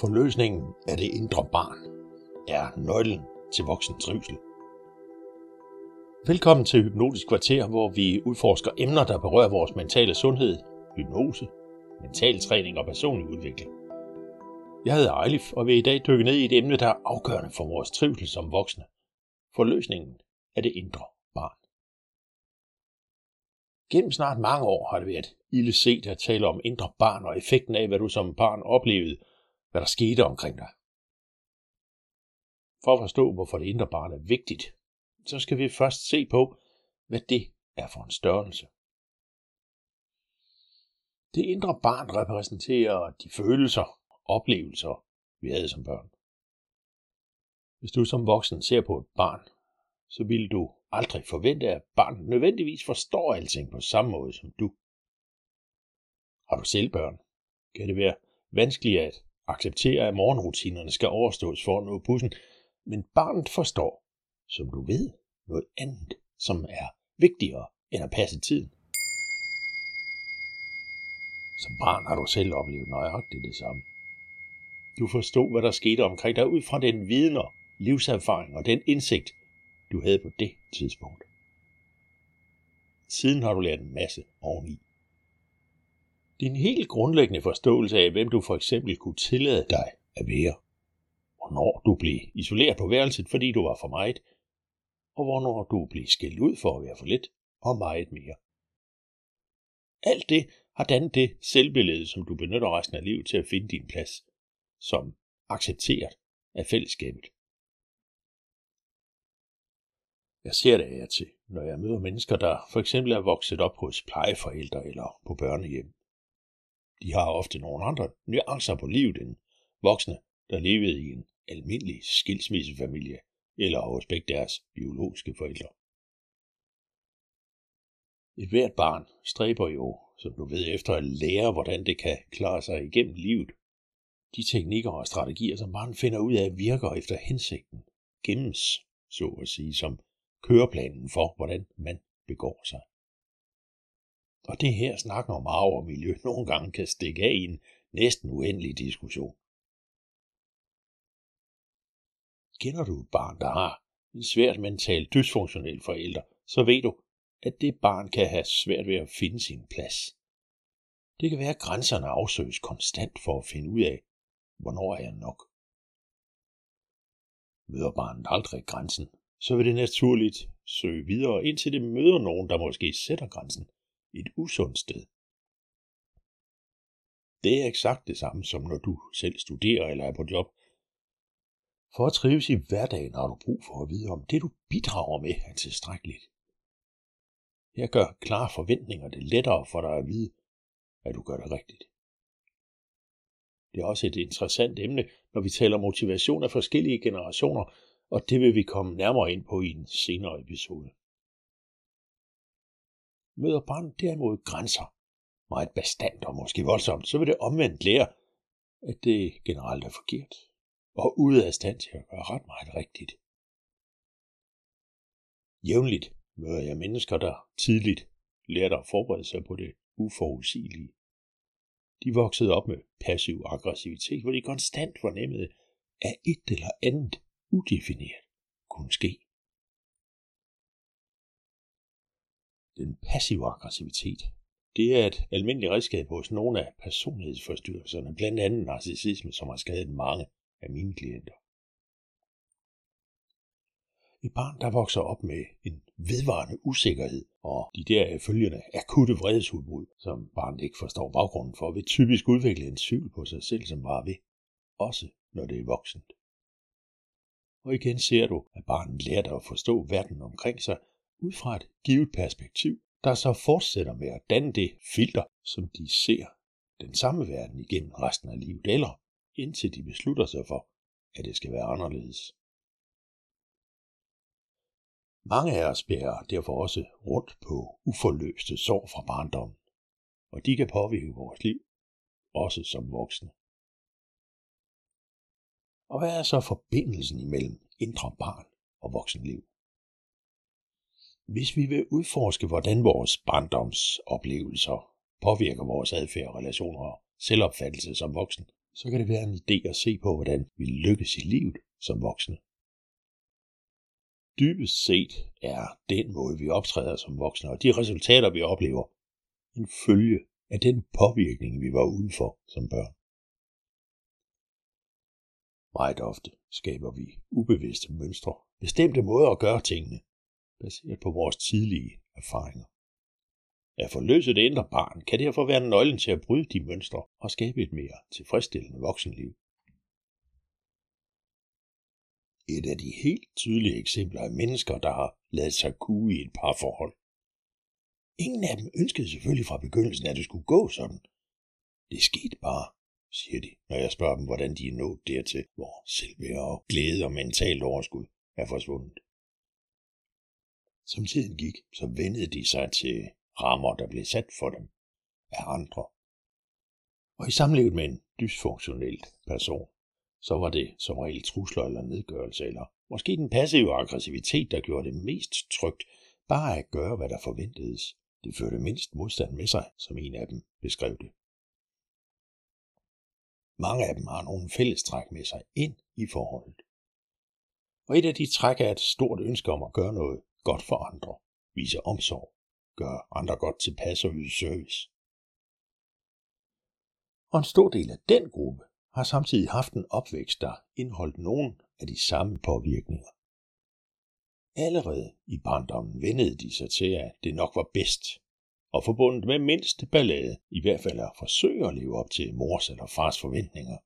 Forløsningen af det indre barn er nøglen til voksen trivsel. Velkommen til Hypnotisk Kvarter, hvor vi udforsker emner, der berører vores mentale sundhed, hypnose, mental træning og personlig udvikling. Jeg hedder Eilif og vil i dag dykke ned i et emne, der er afgørende for vores trivsel som voksne. Forløsningen af det indre barn. Gennem snart mange år har det været ille set at tale om indre barn og effekten af, hvad du som barn oplevede – hvad der skete omkring dig. For at forstå, hvorfor det indre barn er vigtigt, så skal vi først se på, hvad det er for en størrelse. Det indre barn repræsenterer de følelser og oplevelser, vi havde som børn. Hvis du som voksen ser på et barn, så vil du aldrig forvente, at barnet nødvendigvis forstår alting på samme måde som du. Har du selv børn, kan det være vanskeligt at accepterer, at morgenrutinerne skal overstås for at nå bussen, men barnet forstår, som du ved, noget andet, som er vigtigere end at passe tiden. Som barn har du selv oplevet nøjagtigt det samme. Du forstod, hvad der skete omkring dig ud fra den viden og livserfaring og den indsigt, du havde på det tidspunkt. Siden har du lært en masse oveni. Din helt grundlæggende forståelse af, hvem du for eksempel kunne tillade dig at være. Hvornår du blev isoleret på værelset, fordi du var for meget. Og hvornår du blev skældt ud for at være for lidt. Og meget mere. Alt det har dannet det selvbillede, som du benytter resten af livet til at finde din plads, som accepteret af fællesskabet. Jeg ser det af til, når jeg møder mennesker, der for eksempel er vokset op hos plejeforældre eller på børnehjem. De har ofte nogle andre nuancer på livet end voksne, der levede i en almindelig skilsmissefamilie eller hos begge deres biologiske forældre. Et hvert barn stræber jo, som du ved, efter at lære, hvordan det kan klare sig igennem livet. De teknikker og strategier, som barnet finder ud af, virker efter hensigten, gemmes, så at sige, som køreplanen for, hvordan man begår sig. Og det her snakker om arv og miljø nogle gange kan stikke af i en næsten uendelig diskussion. Kender du et barn, der har en svært mentalt dysfunktionel forælder, så ved du, at det barn kan have svært ved at finde sin plads. Det kan være, at grænserne afsøges konstant for at finde ud af, hvornår er jeg nok. Møder barnet aldrig grænsen, så vil det naturligt søge videre, indtil det møder nogen, der måske sætter grænsen et usundt sted. Det er eksakt det samme som når du selv studerer eller er på job. For at trives i hverdagen har du brug for at vide, om det du bidrager med er tilstrækkeligt. Her gør klare forventninger det lettere for dig at vide, at du gør det rigtigt. Det er også et interessant emne, når vi taler motivation af forskellige generationer, og det vil vi komme nærmere ind på i en senere episode. Møder barnet derimod grænser, meget bestandt og måske voldsomt, så vil det omvendt lære, at det generelt er forkert, og ude af stand til at gøre ret meget rigtigt. Jævnligt møder jeg mennesker, der tidligt lærte at forberede sig på det uforudsigelige. De voksede op med passiv aggressivitet, hvor de konstant fornemmede, at et eller andet udefineret kunne ske. Den passive aggressivitet, det er et almindeligt redskab hos nogle af personlighedsforstyrrelserne, blandt andet narcissisme, som har skadet mange af mine klienter. Et barn, der vokser op med en vedvarende usikkerhed og de der følgende akutte vredesudbrud, som barnet ikke forstår baggrunden for, vil typisk udvikle en tvivl på sig selv, som var ved, også når det er voksent. Og igen ser du, at barnet lærer at forstå verden omkring sig ud fra et givet perspektiv, der så fortsætter med at danne det filter, som de ser den samme verden igennem resten af livet, eller indtil de beslutter sig for, at det skal være anderledes. Mange af os bærer derfor også rundt på uforløste sår fra barndommen, og de kan påvirke vores liv, også som voksne. Og hvad er så forbindelsen imellem indre barn og voksenliv? Hvis vi vil udforske, hvordan vores barndomsoplevelser påvirker vores adfærd, relationer og selvopfattelse som voksen, så kan det være en idé at se på, hvordan vi lykkes i livet som voksne. Dybest set er den måde, vi optræder som voksne, og de resultater, vi oplever, en følge af den påvirkning, vi var ude for som børn. Meget ofte skaber vi ubevidste mønstre, bestemte måder at gøre tingene, baseret på vores tidlige erfaringer. At forløse det indre barn kan derfor være nøglen til at bryde de mønstre og skabe et mere tilfredsstillende voksenliv. Et af de helt tydelige eksempler er mennesker, der har lavet sig kue i et parforhold. Ingen af dem ønskede selvfølgelig fra begyndelsen, at det skulle gå sådan. Det skete bare, siger de, når jeg spørger dem, hvordan de er nået dertil, hvor selvværd og glæde og mentalt overskud er forsvundet. Som tiden gik, så vendede de sig til rammer, der blev sat for dem af andre. Og i samlivet med en dysfunktionelt person, så var det som regel trusler eller nedgørelse, eller måske den passive aggressivitet, der gjorde det mest trygt, bare at gøre, hvad der forventedes. Det førte mindst modstand med sig, som en af dem beskrev det. Mange af dem har nogle fællestræk med sig ind i forholdet. Og et af de træk er et stort ønske om at gøre noget godt for andre, vise omsorg, gøre andre godt tilpas og yde service. Og en stor del af den gruppe har samtidig haft en opvækst, der indeholdt nogen af de samme påvirkninger. Allerede i barndommen vendede de sig til, at det nok var bedst, og forbundet med mindst ballade, i hvert fald at forsøge at leve op til mors eller fars forventninger.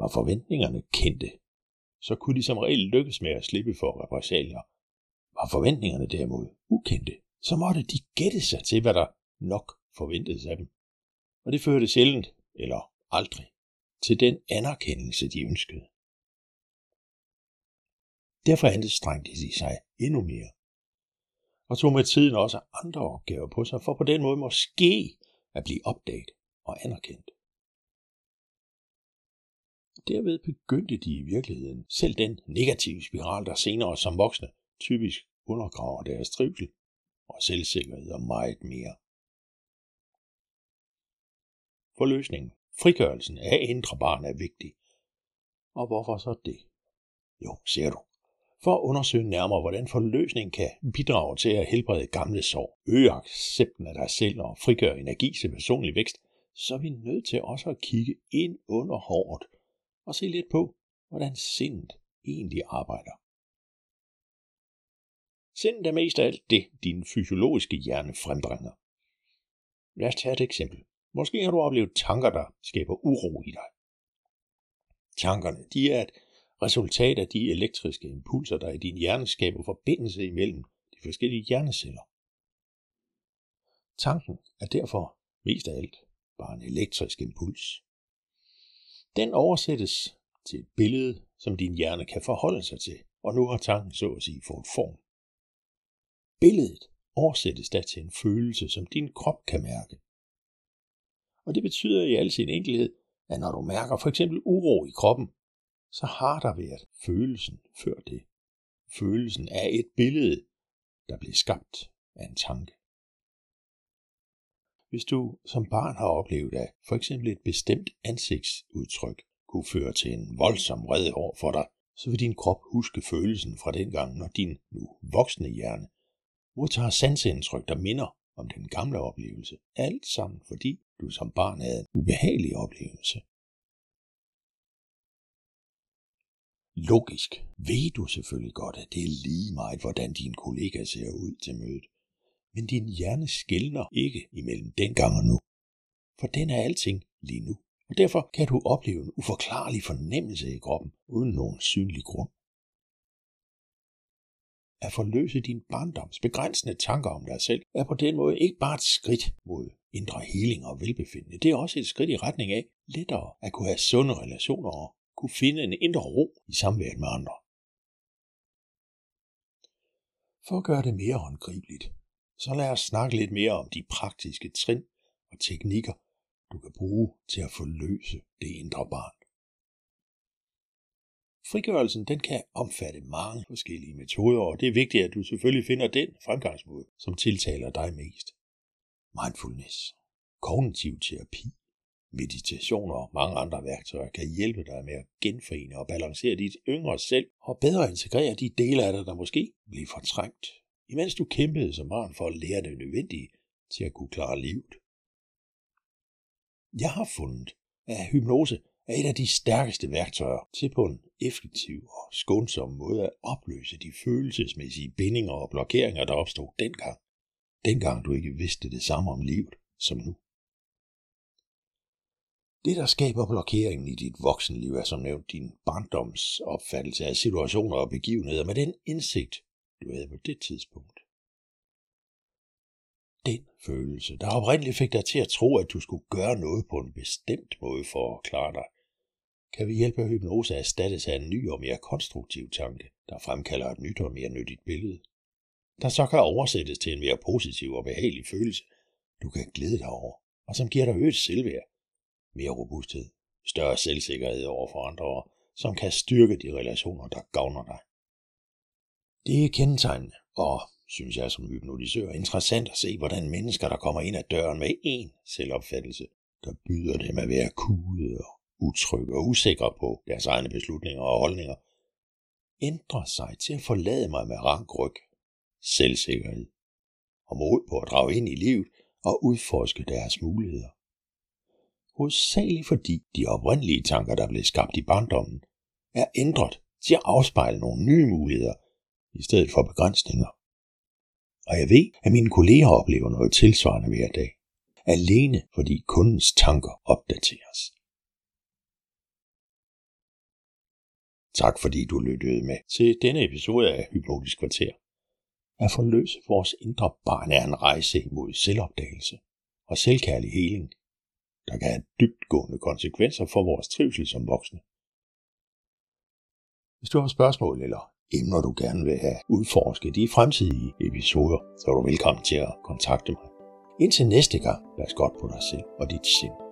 Var forventningerne kendte, så kunne de som regel lykkes med at slippe for repressalier. Var forventningerne derimod ukendte, så måtte de gætte sig til, hvad der nok forventedes af dem. Og det førte sjældent eller aldrig, til den anerkendelse, de ønskede. Derfor anstrengte de sig endnu mere, og tog med tiden også andre opgaver på sig, for på den måde måske at blive opdaget og anerkendt. Derved begyndte de i virkeligheden selv den negative spiral, der senere som voksne typisk undergraver deres trivsel og selvsikkerhed og meget mere for løsningen. Frigørelsen af indre barn er vigtig. Og hvorfor så det? Jo, ser du. For at undersøge nærmere, hvordan forløsning kan bidrage til at helbrede gamle sår, øge accepten af dig selv og frigøre energi til personlig vækst, så er vi nødt til også at kigge ind under håret og se lidt på, hvordan sindet egentlig arbejder. Sindet er mest af alt det, din fysiologiske hjerne frembringer. Lad os tage et eksempel. Måske har du oplevet tanker, der skaber uro i dig. Tankerne, de er et resultat af de elektriske impulser, der i din hjerne skaber forbindelse imellem de forskellige hjerneceller. Tanken er derfor mest af alt bare en elektrisk impuls. Den oversættes til et billede, som din hjerne kan forholde sig til, og nu har tanken så at sige fået form. Billedet oversættes da til en følelse, som din krop kan mærke. Og det betyder i al sin enkelhed, at når du mærker for eksempel uro i kroppen, så har der været følelsen før det. Følelsen er et billede, der blev skabt af en tanke. Hvis du som barn har oplevet, at for eksempel et bestemt ansigtsudtryk kunne føre til en voldsom vrede over for dig, så vil din krop huske følelsen fra dengang, når din nu voksne hjerne modtager sansindtryk, der minder om den gamle oplevelse. Alt sammen fordi du som barn havde en ubehagelig oplevelse. Logisk ved du selvfølgelig godt, at det er lige meget, hvordan din kollega ser ud til mødet. Men din hjerne skældner ikke imellem dengang og nu. For den er alting lige nu. Og derfor kan du opleve en uforklarlig fornemmelse i kroppen, uden nogen synlig grund at forløse din barndoms begrænsende tanker om dig selv, er på den måde ikke bare et skridt mod indre heling og velbefindende. Det er også et skridt i retning af lettere at kunne have sunde relationer og kunne finde en indre ro i samværet med andre. For at gøre det mere håndgribeligt, så lad os snakke lidt mere om de praktiske trin og teknikker, du kan bruge til at forløse det indre barn. Frigørelsen den kan omfatte mange forskellige metoder, og det er vigtigt, at du selvfølgelig finder den fremgangsmåde, som tiltaler dig mest. Mindfulness, kognitiv terapi, Meditation og mange andre værktøjer kan hjælpe dig med at genforene og balancere dit yngre selv og bedre integrere de dele af dig, der måske bliver fortrængt, imens du kæmpede som barn for at lære det nødvendige til at kunne klare livet. Jeg har fundet, at hypnose er et af de stærkeste værktøjer til på en effektiv og skånsom måde at opløse de følelsesmæssige bindinger og blokeringer, der opstod dengang. Dengang du ikke vidste det samme om livet som nu. Det, der skaber blokeringen i dit voksenliv, er som nævnt din barndoms opfattelse af situationer og begivenheder med den indsigt, du havde på det tidspunkt. Den følelse, der oprindeligt fik dig til at tro, at du skulle gøre noget på en bestemt måde for at klare dig, kan vi hjælpe hypnose at erstattes af en ny og mere konstruktiv tanke, der fremkalder et nyt og mere nyttigt billede, der så kan oversættes til en mere positiv og behagelig følelse, du kan glæde dig over, og som giver dig øget selvværd, mere robusthed, større selvsikkerhed over for andre, og som kan styrke de relationer, der gavner dig. Det er kendetegnende, og synes jeg som hypnotisør, interessant at se, hvordan mennesker, der kommer ind ad døren med én selvopfattelse, der byder dem at være kude og utrygge og usikre på deres egne beslutninger og holdninger, ændrer sig til at forlade mig med rank ryg, selvsikkerhed og mod på at drage ind i livet og udforske deres muligheder. Hovedsageligt fordi de oprindelige tanker, der blev skabt i barndommen, er ændret til at afspejle nogle nye muligheder i stedet for begrænsninger. Og jeg ved, at mine kolleger oplever noget tilsvarende hver dag, alene fordi kundens tanker opdateres. Tak fordi du lyttede med til denne episode af Hypnotisk Kvarter. At forløse vores indre barn er en rejse imod selvopdagelse og selvkærlig heling, der kan have dybtgående konsekvenser for vores trivsel som voksne. Hvis du har spørgsmål eller emner, du gerne vil have udforsket i fremtidige episoder, så er du velkommen til at kontakte mig. Indtil næste gang, pas godt på dig selv og dit sind.